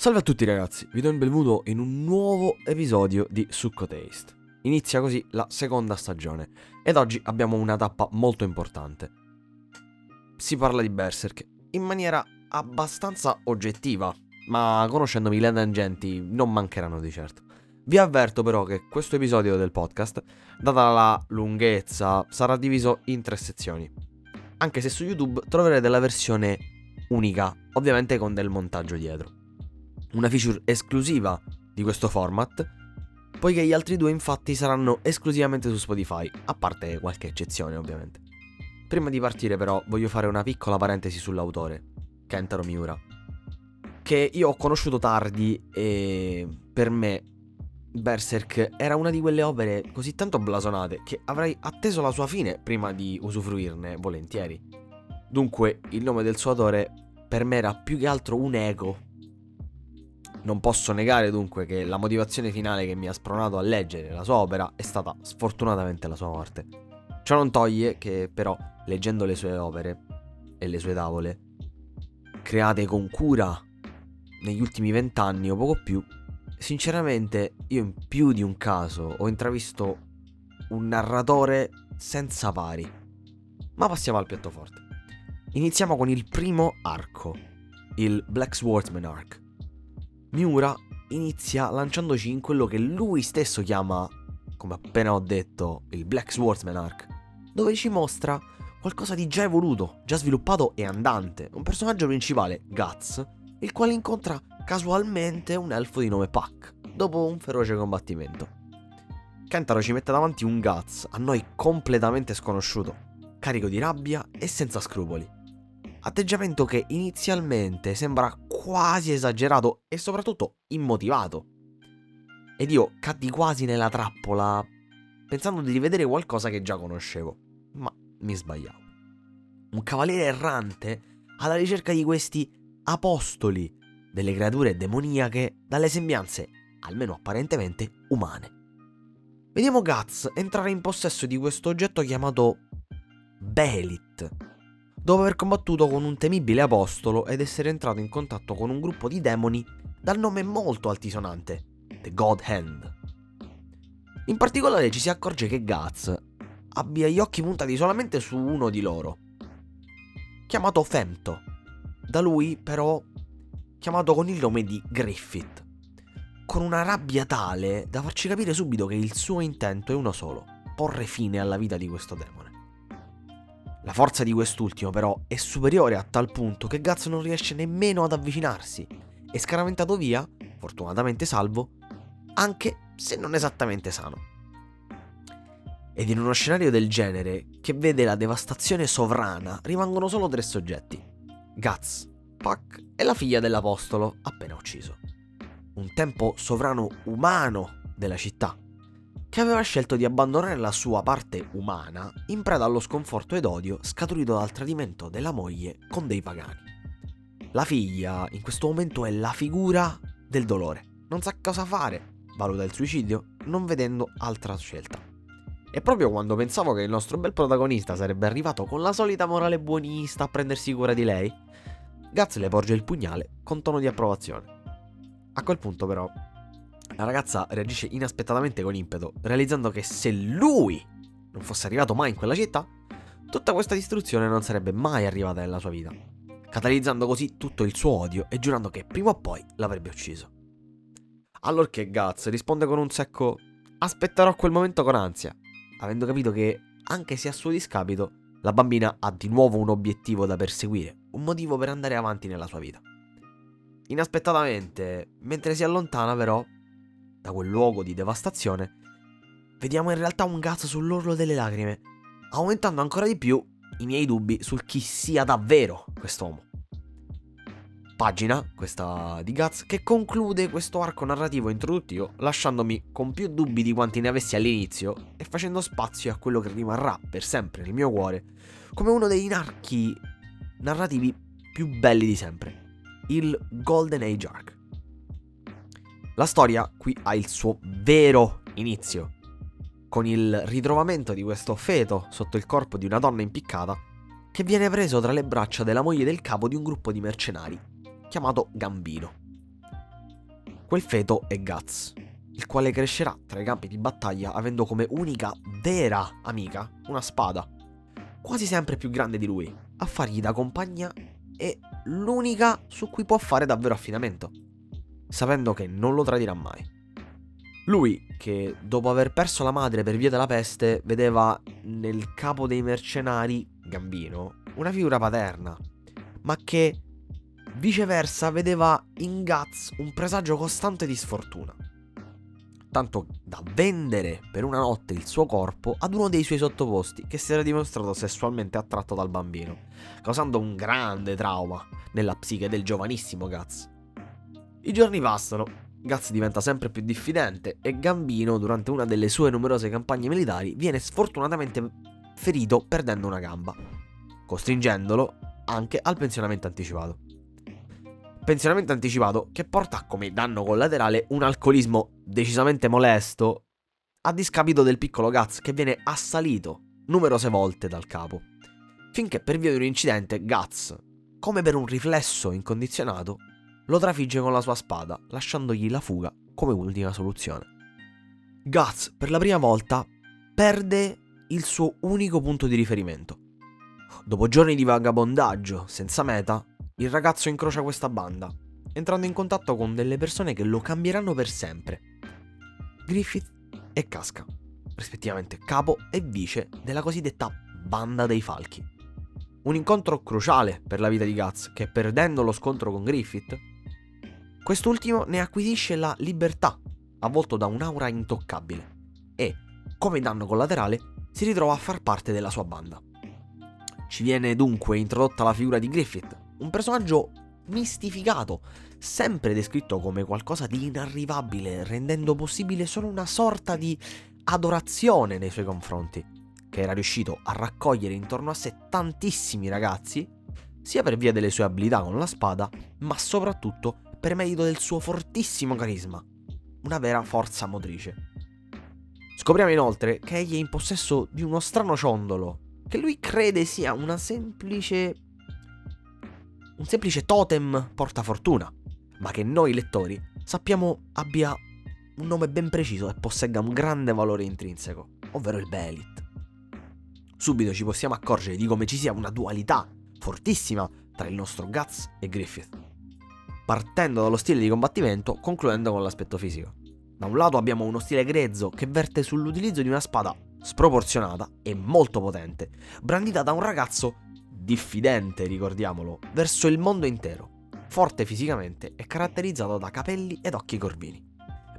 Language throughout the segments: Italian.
Salve a tutti ragazzi, vi do il benvenuto in un nuovo episodio di Succo Taste. Inizia così la seconda stagione ed oggi abbiamo una tappa molto importante. Si parla di Berserk in maniera abbastanza oggettiva, ma conoscendomi le tangenti non mancheranno di certo. Vi avverto però che questo episodio del podcast, data la lunghezza, sarà diviso in tre sezioni. Anche se su YouTube troverete la versione unica, ovviamente con del montaggio dietro una feature esclusiva di questo format, poiché gli altri due infatti saranno esclusivamente su Spotify, a parte qualche eccezione ovviamente. Prima di partire però voglio fare una piccola parentesi sull'autore, Kentaro Miura, che io ho conosciuto tardi e per me Berserk era una di quelle opere così tanto blasonate che avrei atteso la sua fine prima di usufruirne volentieri. Dunque il nome del suo autore per me era più che altro un eco non posso negare dunque che la motivazione finale che mi ha spronato a leggere la sua opera è stata sfortunatamente la sua morte. Ciò non toglie che però leggendo le sue opere e le sue tavole, create con cura negli ultimi vent'anni o poco più, sinceramente io in più di un caso ho intravisto un narratore senza pari. Ma passiamo al piatto forte. Iniziamo con il primo arco, il Black Swordsman Arc Miura inizia lanciandoci in quello che lui stesso chiama, come appena ho detto, il Black Swordsman Arc, dove ci mostra qualcosa di già evoluto, già sviluppato e andante, un personaggio principale, Guts, il quale incontra casualmente un elfo di nome Puck, dopo un feroce combattimento. Kentaro ci mette davanti un Guts, a noi completamente sconosciuto, carico di rabbia e senza scrupoli. Atteggiamento che inizialmente sembra quasi esagerato e soprattutto immotivato. Ed io caddi quasi nella trappola pensando di rivedere qualcosa che già conoscevo, ma mi sbagliavo. Un cavaliere errante alla ricerca di questi apostoli delle creature demoniache dalle sembianze, almeno apparentemente, umane. Vediamo Guts entrare in possesso di questo oggetto chiamato Belit, dopo aver combattuto con un temibile apostolo ed essere entrato in contatto con un gruppo di demoni dal nome molto altisonante, The God Hand. In particolare ci si accorge che Guts abbia gli occhi puntati solamente su uno di loro, chiamato Femto, da lui però chiamato con il nome di Griffith, con una rabbia tale da farci capire subito che il suo intento è uno solo, porre fine alla vita di questo demone. La forza di quest'ultimo però è superiore a tal punto che Guts non riesce nemmeno ad avvicinarsi e scaraventato via, fortunatamente salvo, anche se non esattamente sano. Ed in uno scenario del genere, che vede la devastazione sovrana, rimangono solo tre soggetti. Guts, Puck e la figlia dell'apostolo appena ucciso. Un tempo sovrano umano della città, che aveva scelto di abbandonare la sua parte umana in preda allo sconforto ed odio scaturito dal tradimento della moglie con dei pagani. La figlia in questo momento è la figura del dolore, non sa cosa fare, valuta il suicidio non vedendo altra scelta. E proprio quando pensavo che il nostro bel protagonista sarebbe arrivato con la solita morale buonista a prendersi cura di lei, Guts le porge il pugnale con tono di approvazione. A quel punto però la ragazza reagisce inaspettatamente con impeto, realizzando che se lui non fosse arrivato mai in quella città, tutta questa distruzione non sarebbe mai arrivata nella sua vita, catalizzando così tutto il suo odio e giurando che prima o poi l'avrebbe ucciso. Allorché Guts risponde con un secco aspetterò quel momento con ansia, avendo capito che, anche se a suo discapito, la bambina ha di nuovo un obiettivo da perseguire, un motivo per andare avanti nella sua vita. Inaspettatamente, mentre si allontana però, da quel luogo di devastazione, vediamo in realtà un Guts sull'orlo delle lacrime, aumentando ancora di più i miei dubbi sul chi sia davvero quest'uomo. Pagina, questa di Guts, che conclude questo arco narrativo introduttivo lasciandomi con più dubbi di quanti ne avessi all'inizio e facendo spazio a quello che rimarrà per sempre nel mio cuore come uno dei archi narrativi più belli di sempre, il Golden Age Arc. La storia qui ha il suo vero inizio, con il ritrovamento di questo feto sotto il corpo di una donna impiccata che viene preso tra le braccia della moglie del capo di un gruppo di mercenari, chiamato Gambino. Quel feto è Guts, il quale crescerà tra i campi di battaglia avendo come unica vera amica una spada, quasi sempre più grande di lui, a fargli da compagnia e l'unica su cui può fare davvero affidamento, sapendo che non lo tradirà mai. Lui, che dopo aver perso la madre per via della peste, vedeva nel capo dei mercenari, Gambino, una figura paterna, ma che viceversa vedeva in Guts un presagio costante di sfortuna. Tanto da vendere per una notte il suo corpo ad uno dei suoi sottoposti che si era dimostrato sessualmente attratto dal bambino, causando un grande trauma nella psiche del giovanissimo Guts. I giorni passano, Guts diventa sempre più diffidente e Gambino, durante una delle sue numerose campagne militari, viene sfortunatamente ferito perdendo una gamba, costringendolo anche al pensionamento anticipato pensionamento anticipato che porta come danno collaterale un alcolismo decisamente molesto a discapito del piccolo Guts che viene assalito numerose volte dal capo. Finché per via di un incidente Guts, come per un riflesso incondizionato, lo trafigge con la sua spada, lasciandogli la fuga come ultima soluzione. Guts per la prima volta perde il suo unico punto di riferimento. Dopo giorni di vagabondaggio senza meta, il ragazzo incrocia questa banda, entrando in contatto con delle persone che lo cambieranno per sempre. Griffith e Casca, rispettivamente capo e vice della cosiddetta Banda dei Falchi. Un incontro cruciale per la vita di Guts che perdendo lo scontro con Griffith, quest'ultimo ne acquisisce la libertà, avvolto da un'aura intoccabile, e, come danno collaterale, si ritrova a far parte della sua banda. Ci viene dunque introdotta la figura di Griffith, un personaggio mistificato, sempre descritto come qualcosa di inarrivabile, rendendo possibile solo una sorta di adorazione nei suoi confronti, che era riuscito a raccogliere intorno a sé tantissimi ragazzi, sia per via delle sue abilità con la spada, ma soprattutto per merito del suo fortissimo carisma, una vera forza motrice. Scopriamo inoltre che egli è in possesso di uno strano ciondolo, che lui crede sia una semplice un semplice totem porta fortuna, ma che noi lettori sappiamo abbia un nome ben preciso e possegga un grande valore intrinseco, ovvero il Belit. Subito ci possiamo accorgere di come ci sia una dualità fortissima tra il nostro Guts e Griffith, partendo dallo stile di combattimento, concludendo con l'aspetto fisico. Da un lato abbiamo uno stile grezzo che verte sull'utilizzo di una spada sproporzionata e molto potente, brandita da un ragazzo diffidente, ricordiamolo, verso il mondo intero, forte fisicamente e caratterizzato da capelli ed occhi corvini.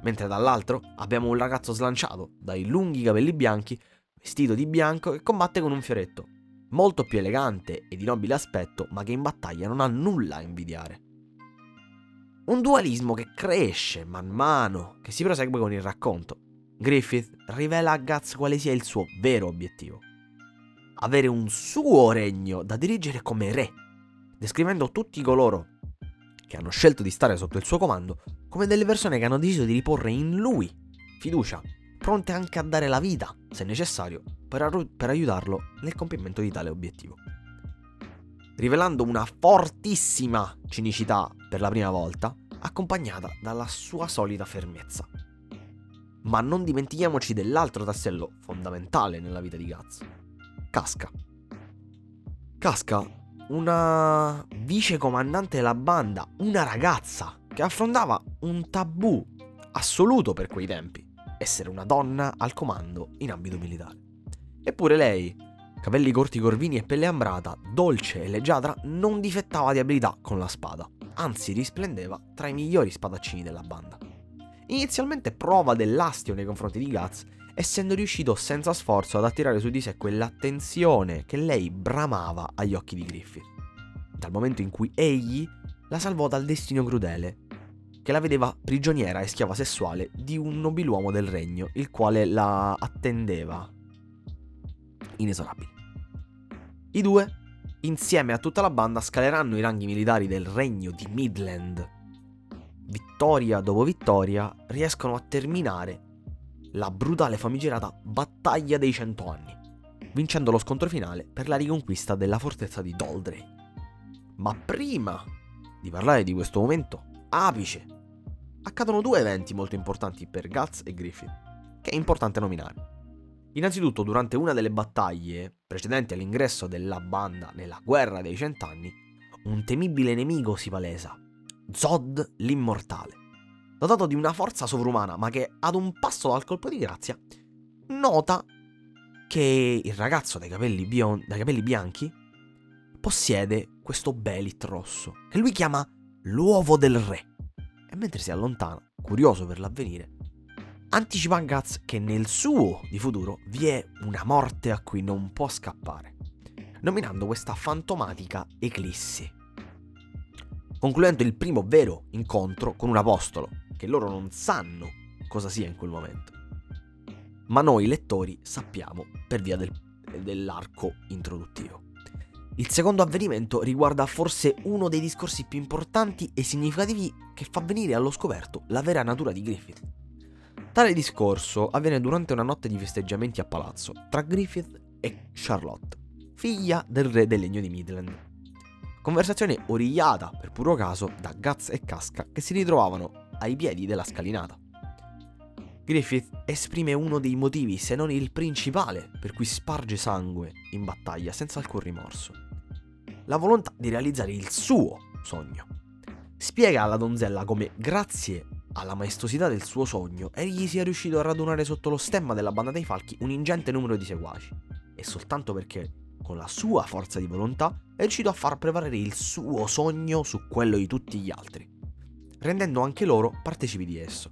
Mentre dall'altro abbiamo un ragazzo slanciato, dai lunghi capelli bianchi, vestito di bianco e combatte con un fioretto, molto più elegante e di nobile aspetto, ma che in battaglia non ha nulla a invidiare. Un dualismo che cresce man mano che si prosegue con il racconto. Griffith rivela a Guts quale sia il suo vero obiettivo avere un suo regno da dirigere come re, descrivendo tutti coloro che hanno scelto di stare sotto il suo comando come delle persone che hanno deciso di riporre in lui fiducia, pronte anche a dare la vita, se necessario, per, ar- per aiutarlo nel compimento di tale obiettivo. Rivelando una fortissima cinicità per la prima volta, accompagnata dalla sua solita fermezza. Ma non dimentichiamoci dell'altro tassello fondamentale nella vita di Guts, Casca. Casca, una vice comandante della banda, una ragazza che affrontava un tabù assoluto per quei tempi, essere una donna al comando in ambito militare. Eppure lei, capelli corti corvini e pelle ambrata, dolce e leggiadra, non difettava di abilità con la spada, anzi risplendeva tra i migliori spadaccini della banda. Inizialmente prova dell'astio nei confronti di Guts essendo riuscito senza sforzo ad attirare su di sé quell'attenzione che lei bramava agli occhi di Griffith, dal momento in cui egli la salvò dal destino crudele, che la vedeva prigioniera e schiava sessuale di un nobiluomo del regno, il quale la attendeva inesorabile. I due, insieme a tutta la banda, scaleranno i ranghi militari del regno di Midland. Vittoria dopo vittoria riescono a terminare la brutale famigerata Battaglia dei Cento Anni, vincendo lo scontro finale per la riconquista della fortezza di Doldrey. Ma prima di parlare di questo momento apice accadono due eventi molto importanti per Guts e Griffith, che è importante nominare. Innanzitutto, durante una delle battaglie precedenti all'ingresso della banda nella guerra dei cent'anni, un temibile nemico si palesa, Zod l'immortale. Dotato di una forza sovrumana, ma che ad un passo dal colpo di grazia, nota che il ragazzo dai capelli, bion- dai capelli bianchi possiede questo Belit rosso, che lui chiama l'uovo del re. E mentre si allontana, curioso per l'avvenire, anticipa a Guts che nel suo di futuro vi è una morte a cui non può scappare, nominando questa fantomatica eclissi. Concludendo il primo vero incontro con un apostolo, che loro non sanno cosa sia in quel momento. Ma noi lettori sappiamo per via del, dell'arco introduttivo. Il secondo avvenimento riguarda forse uno dei discorsi più importanti e significativi che fa venire allo scoperto la vera natura di Griffith. Tale discorso avviene durante una notte di festeggiamenti a palazzo tra Griffith e Charlotte, figlia del re del legno di Midland. Conversazione origliata, per puro caso, da Guts e Casca che si ritrovavano ai piedi della scalinata. Griffith esprime uno dei motivi, se non il principale, per cui sparge sangue in battaglia senza alcun rimorso. La volontà di realizzare il suo sogno. Spiega alla donzella come, grazie alla maestosità del suo sogno, egli sia riuscito a radunare sotto lo stemma della banda dei falchi un ingente numero di seguaci, e soltanto perché, con la sua forza di volontà, è riuscito a far prevalere il suo sogno su quello di tutti gli altri, rendendo anche loro partecipi di esso,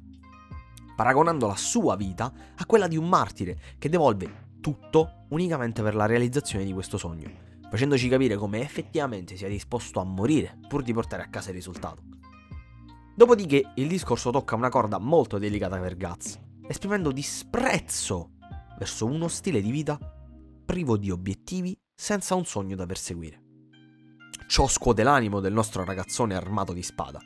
paragonando la sua vita a quella di un martire che devolve tutto unicamente per la realizzazione di questo sogno, facendoci capire come effettivamente sia disposto a morire pur di portare a casa il risultato. Dopodiché il discorso tocca una corda molto delicata per Guts, esprimendo disprezzo verso uno stile di vita privo di obiettivi senza un sogno da perseguire. Ciò scuote l'animo del nostro ragazzone armato di spada.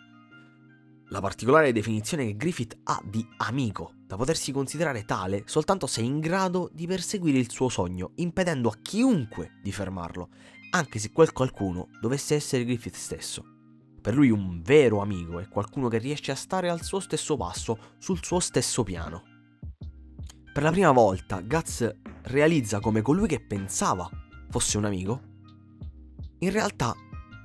La particolare definizione che Griffith ha di amico, da potersi considerare tale soltanto se è in grado di perseguire il suo sogno, impedendo a chiunque di fermarlo, anche se quel qualcuno dovesse essere Griffith stesso. Per lui un vero amico è qualcuno che riesce a stare al suo stesso passo, sul suo stesso piano. Per la prima volta Guts realizza come colui che pensava fosse un amico, in realtà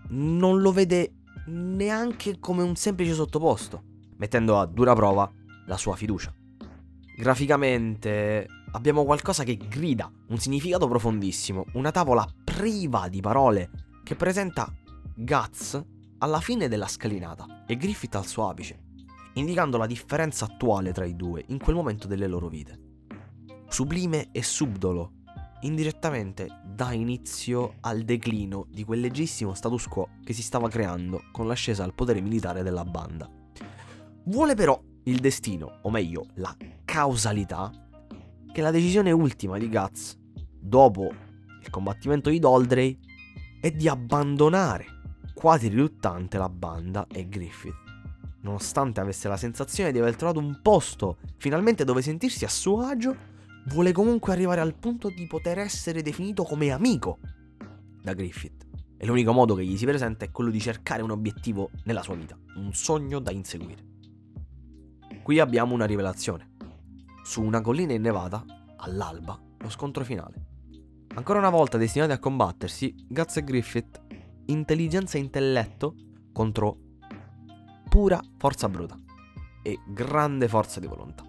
non lo vede neanche come un semplice sottoposto, mettendo a dura prova la sua fiducia. Graficamente abbiamo qualcosa che grida un significato profondissimo, una tavola priva di parole che presenta Guts alla fine della scalinata e Griffith al suo apice, indicando la differenza attuale tra i due in quel momento delle loro vite. Sublime e subdolo, indirettamente dà inizio al declino di quel leggissimo status quo che si stava creando con l'ascesa al potere militare della banda. Vuole però il destino, o meglio la causalità, che la decisione ultima di Guts, dopo il combattimento di Doldrey, è di abbandonare quasi riluttante la banda e Griffith. Nonostante avesse la sensazione di aver trovato un posto finalmente dove sentirsi a suo agio, vuole comunque arrivare al punto di poter essere definito come amico da Griffith. E l'unico modo che gli si presenta è quello di cercare un obiettivo nella sua vita, un sogno da inseguire. Qui abbiamo una rivelazione. Su una collina innevata, all'alba, lo scontro finale. Ancora una volta destinati a combattersi, Guts e Griffith intelligenza e intelletto contro pura forza bruta e grande forza di volontà.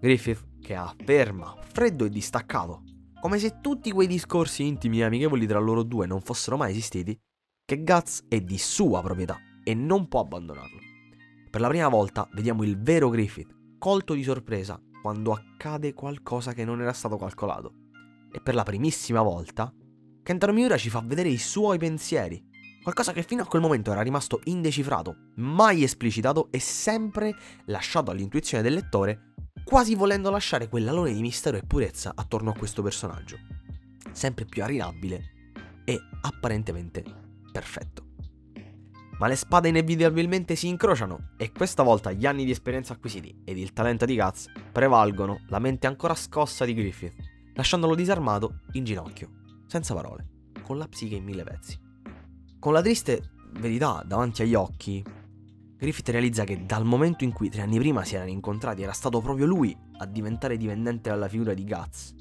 Griffith che afferma, freddo e distaccato, come se tutti quei discorsi intimi e amichevoli tra loro due non fossero mai esistiti, che Guts è di sua proprietà e non può abbandonarlo. Per la prima volta vediamo il vero Griffith, colto di sorpresa quando accade qualcosa che non era stato calcolato. E per la primissima volta Kentaro Miura ci fa vedere i suoi pensieri, qualcosa che fino a quel momento era rimasto indecifrato, mai esplicitato e sempre lasciato all'intuizione del lettore, quasi volendo lasciare quell'alone di mistero e purezza attorno a questo personaggio, sempre più arinabile e apparentemente perfetto. Ma le spade inevitabilmente si incrociano e questa volta gli anni di esperienza acquisiti ed il talento di Guts prevalgono la mente ancora scossa di Griffith, lasciandolo disarmato in ginocchio senza parole, con la psiche in mille pezzi. Con la triste verità davanti agli occhi, Griffith realizza che dal momento in cui tre anni prima si erano incontrati era stato proprio lui a diventare dipendente dalla figura di Guts.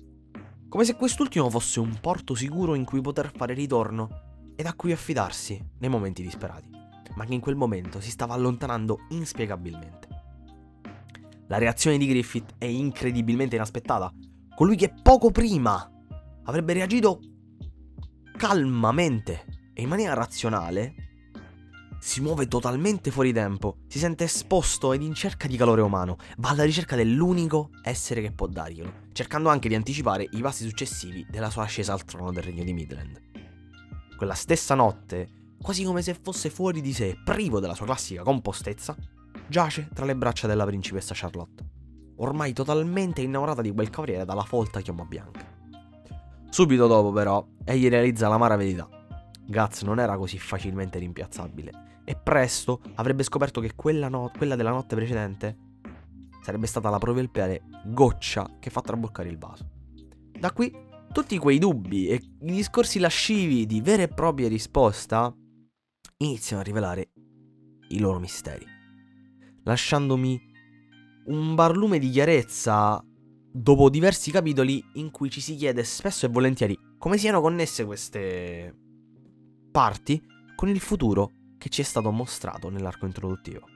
Come se quest'ultimo fosse un porto sicuro in cui poter fare ritorno e da cui affidarsi nei momenti disperati, ma che in quel momento si stava allontanando inspiegabilmente. La reazione di Griffith è incredibilmente inaspettata. Colui che poco prima avrebbe reagito calmamente e in maniera razionale si muove totalmente fuori tempo, si sente esposto ed in cerca di calore umano, va alla ricerca dell'unico essere che può darglielo, cercando anche di anticipare i passi successivi della sua ascesa al trono del regno di Midland. Quella stessa notte, quasi come se fosse fuori di sé, privo della sua classica compostezza, giace tra le braccia della principessa Charlotte, ormai totalmente innamorata di quel cavaliere dalla folta chioma bianca. Subito dopo, però, egli realizza l'amara verità. Guts non era così facilmente rimpiazzabile e presto avrebbe scoperto che quella, no- quella della notte precedente sarebbe stata la proverbiale goccia che fa traboccare il vaso. Da qui tutti quei dubbi e i discorsi lascivi di vera e propria risposta iniziano a rivelare i loro misteri, lasciandomi un barlume di chiarezza dopo diversi capitoli in cui ci si chiede spesso e volentieri come siano connesse queste parti con il futuro che ci è stato mostrato nell'arco introduttivo.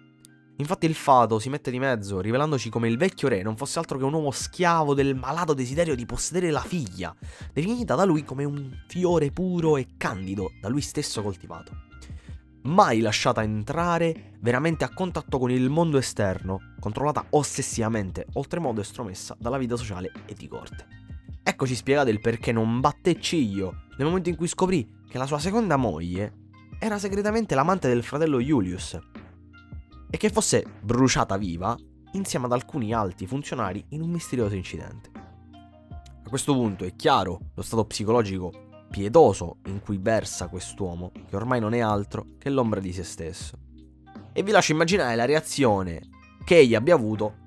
Infatti il fato si mette di mezzo, rivelandoci come il vecchio re non fosse altro che un uomo schiavo del malato desiderio di possedere la figlia, definita da lui come un fiore puro e candido, da lui stesso coltivato. Mai lasciata entrare veramente a contatto con il mondo esterno, controllata ossessivamente, oltremodo estromessa dalla vita sociale e di corte. Eccoci spiegato il perché non batte ciglio nel momento in cui scoprì che la sua seconda moglie era segretamente l'amante del fratello Julius e che fosse bruciata viva insieme ad alcuni alti funzionari in un misterioso incidente. A questo punto è chiaro lo stato psicologico pietoso in cui versa quest'uomo, che ormai non è altro che l'ombra di se stesso. E vi lascio immaginare la reazione che egli abbia avuto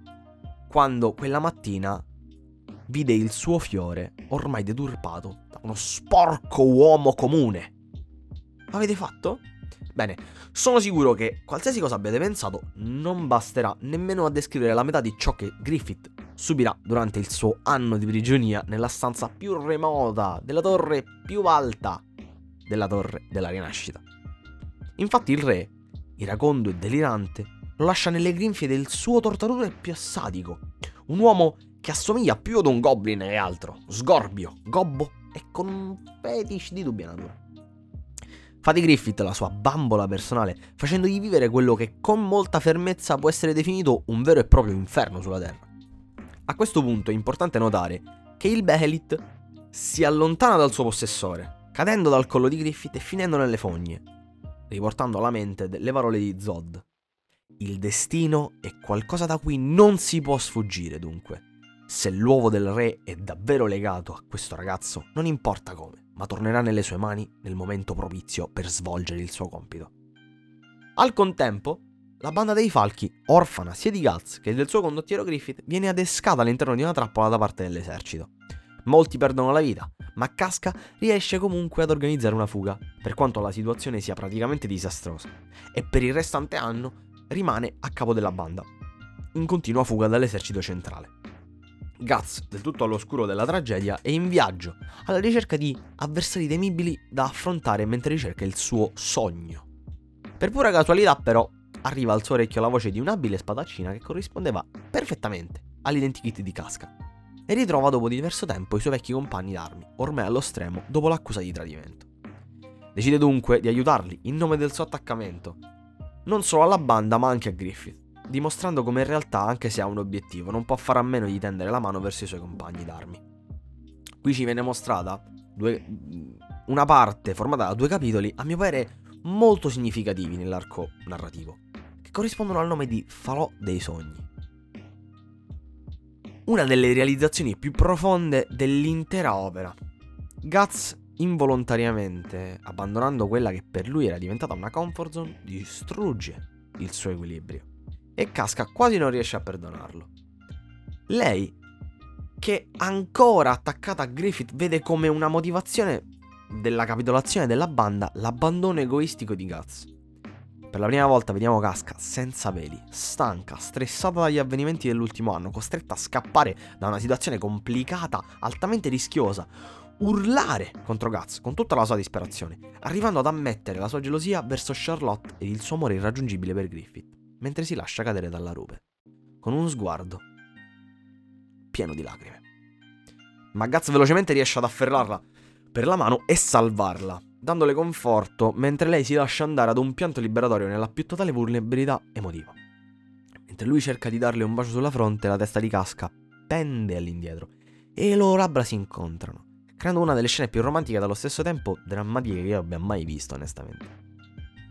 quando quella mattina vide il suo fiore ormai deturpato da uno sporco uomo comune Avete fatto? Bene, sono sicuro che qualsiasi cosa abbiate pensato non basterà nemmeno a descrivere la metà di ciò che Griffith subirà durante il suo anno di prigionia nella stanza più remota della torre più alta della torre della rinascita. Infatti il re, iracondo e delirante, lo lascia nelle grinfie del suo tortatore più sadico, un uomo che assomiglia più ad un goblin che altro, sgorbio, gobbo e con un fetish di dubbia natura. Fa di Griffith la sua bambola personale, facendogli vivere quello che con molta fermezza può essere definito un vero e proprio inferno sulla Terra. A questo punto è importante notare che il Behelit si allontana dal suo possessore, cadendo dal collo di Griffith e finendo nelle fogne, riportando alla mente le parole di Zod. Il destino è qualcosa da cui non si può sfuggire, dunque. Se l'uovo del re è davvero legato a questo ragazzo, non importa come ma tornerà nelle sue mani nel momento propizio per svolgere il suo compito. Al contempo, la banda dei falchi, orfana sia di Guts che del suo condottiero Griffith, viene adescata all'interno di una trappola da parte dell'esercito. Molti perdono la vita, ma Casca riesce comunque ad organizzare una fuga, per quanto la situazione sia praticamente disastrosa, e per il restante anno rimane a capo della banda, in continua fuga dall'esercito centrale. Guts, del tutto all'oscuro della tragedia, è in viaggio alla ricerca di avversari temibili da affrontare mentre ricerca il suo sogno. Per pura casualità, però, arriva al suo orecchio la voce di un'abile spadaccina che corrispondeva perfettamente all'identikit di Casca e ritrova dopo diverso tempo i suoi vecchi compagni d'armi, ormai allo stremo dopo l'accusa di tradimento. Decide dunque di aiutarli in nome del suo attaccamento, non solo alla banda ma anche a Griffith dimostrando come in realtà, anche se ha un obiettivo, non può fare a meno di tendere la mano verso i suoi compagni d'armi. Qui ci viene mostrata due, una parte formata da due capitoli, a mio parere molto significativi nell'arco narrativo, corrispondono al nome di Falò dei Sogni. Una delle realizzazioni più profonde dell'intera opera. Guts involontariamente, abbandonando quella che per lui era diventata una comfort zone, distrugge il suo equilibrio e Casca quasi non riesce a perdonarlo. Lei, che ancora attaccata a Griffith, vede come una motivazione della capitolazione della banda l'abbandono egoistico di Guts. Per la prima volta vediamo Casca senza veli, stanca, stressata dagli avvenimenti dell'ultimo anno, costretta a scappare da una situazione complicata, altamente rischiosa, urlare contro Guts con tutta la sua disperazione, arrivando ad ammettere la sua gelosia verso Charlotte e il suo amore irraggiungibile per Griffith, mentre si lascia cadere dalla rupe, con un sguardo pieno di lacrime. Ma Guts velocemente riesce ad afferrarla per la mano e salvarla, dandole conforto mentre lei si lascia andare ad un pianto liberatorio nella più totale vulnerabilità emotiva. Mentre lui cerca di darle un bacio sulla fronte, la testa di casca pende all'indietro e le loro labbra si incontrano, creando una delle scene più romantiche e allo stesso tempo drammatiche che io abbia mai visto, onestamente.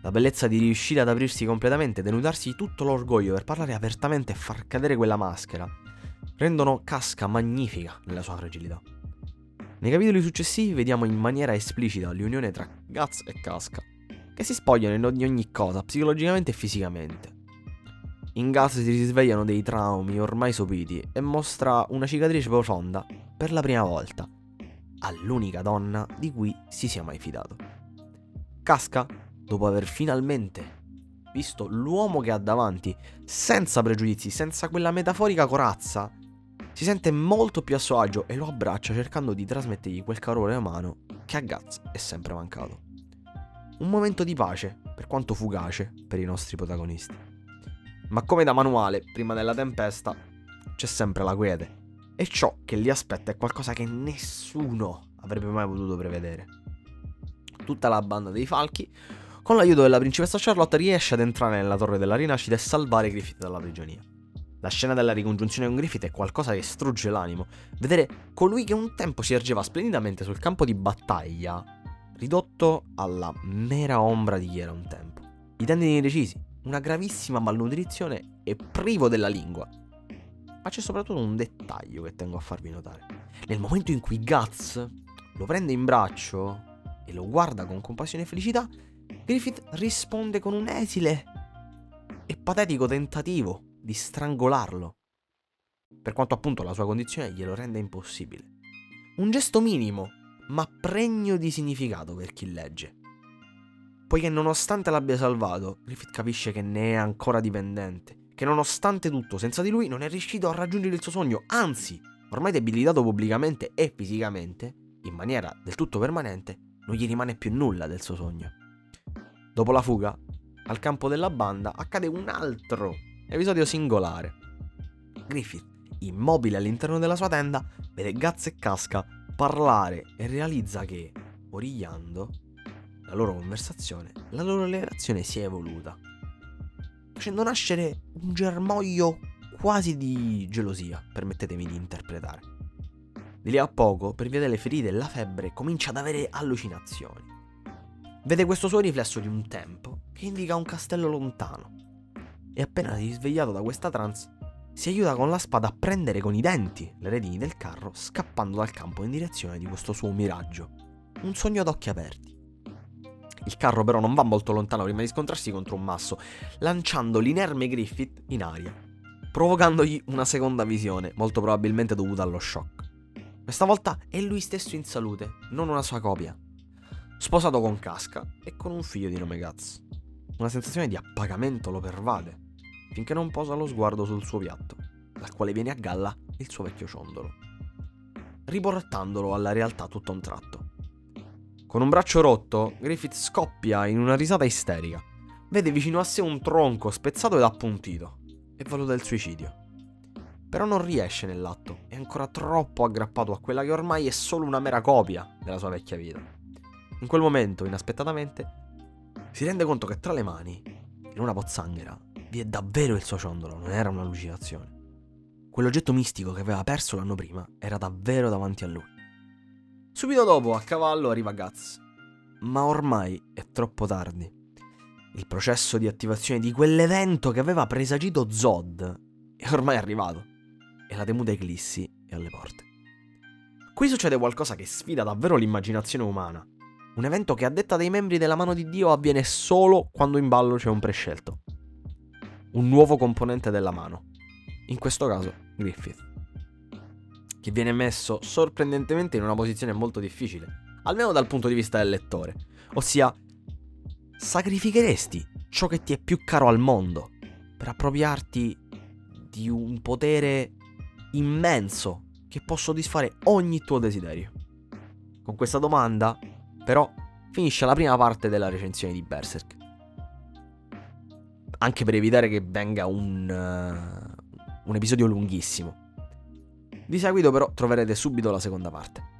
La bellezza di riuscire ad aprirsi completamente, denudarsi di tutto l'orgoglio per parlare apertamente e far cadere quella maschera, rendono Casca magnifica nella sua fragilità. Nei capitoli successivi vediamo in maniera esplicita l'unione tra Guts e Casca, che si spogliano di ogni cosa, psicologicamente e fisicamente. In Guts si risvegliano dei traumi ormai sopiti e mostra una cicatrice profonda per la prima volta all'unica donna di cui si sia mai fidato. Casca, dopo aver finalmente visto l'uomo che ha davanti, senza pregiudizi, senza quella metaforica corazza, si sente molto più a suo agio e lo abbraccia cercando di trasmettergli quel calore umano che a Guts è sempre mancato. Un momento di pace, per quanto fugace, per i nostri protagonisti. Ma come da manuale, prima della tempesta, c'è sempre la quiete. E ciò che li aspetta è qualcosa che nessuno avrebbe mai potuto prevedere. Tutta la banda dei falchi, con l'aiuto della principessa Charlotte, riesce ad entrare nella torre della rinascita e salvare Griffith dalla prigionia. La scena della ricongiunzione con Griffith è qualcosa che strugge l'animo. Vedere colui che un tempo si ergeva splendidamente sul campo di battaglia, ridotto alla mera ombra di chi era un tempo. I tendini recisi, una gravissima malnutrizione e privo della lingua. Ma c'è soprattutto un dettaglio che tengo a farvi notare. Nel momento in cui Guts lo prende in braccio e lo guarda con compassione e felicità, Griffith risponde con un esile e patetico tentativo di strangolarlo, per quanto appunto la sua condizione glielo renda impossibile. Un gesto minimo, ma pregno di significato per chi legge. Poiché nonostante l'abbia salvato, Griffith capisce che ne è ancora dipendente, che nonostante tutto, senza di lui non è riuscito a raggiungere il suo sogno, anzi, ormai debilitato pubblicamente e fisicamente, in maniera del tutto permanente, non gli rimane più nulla del suo sogno. Dopo la fuga, al campo della banda accade un altro Episodio singolare. Griffith, immobile all'interno della sua tenda, vede Guts e Casca parlare e realizza che, origliando la loro conversazione, la loro relazione si è evoluta, facendo nascere un germoglio quasi di gelosia, permettetemi di interpretare. Di lì a poco, per via delle ferite e la febbre, comincia ad avere allucinazioni. Vede questo suo riflesso di un tempo che indica un castello lontano e appena risvegliato da questa trance si aiuta con la spada a prendere con i denti le redini del carro scappando dal campo in direzione di questo suo miraggio. Un sogno ad occhi aperti. Il carro però non va molto lontano prima di scontrarsi contro un masso, lanciando l'inerme Griffith in aria, provocandogli una seconda visione, molto probabilmente dovuta allo shock. Questa volta è lui stesso in salute, non una sua copia. Sposato con Casca e con un figlio di nome Guts. Una sensazione di appagamento lo pervade finché non posa lo sguardo sul suo piatto, dal quale viene a galla il suo vecchio ciondolo, riportandolo alla realtà tutto a un tratto. Con un braccio rotto, Griffith scoppia in una risata isterica. Vede vicino a sé un tronco spezzato ed appuntito e valuta il suicidio. Però non riesce nell'atto, è ancora troppo aggrappato a quella che ormai è solo una mera copia della sua vecchia vita. In quel momento, inaspettatamente, si rende conto che tra le mani, in una pozzanghera, vi è davvero il suo ciondolo, non era un'allucinazione. Quell'oggetto mistico che aveva perso l'anno prima era davvero davanti a lui. Subito dopo, a cavallo, arriva Guts. Ma ormai è troppo tardi. Il processo di attivazione di quell'evento che aveva presagito Zod è ormai arrivato. E la temuta eclissi è alle porte. Qui succede qualcosa che sfida davvero l'immaginazione umana. Un evento che a detta dei membri della mano di Dio avviene solo quando in ballo c'è un prescelto un nuovo componente della mano, in questo caso Griffith, che viene messo sorprendentemente in una posizione molto difficile, almeno dal punto di vista del lettore, ossia sacrificheresti ciò che ti è più caro al mondo per appropriarti di un potere immenso che può soddisfare ogni tuo desiderio? Con questa domanda, però, finisce la prima parte della recensione di Berserk. Anche per evitare che venga un, uh, un episodio lunghissimo. Di seguito però troverete subito la seconda parte.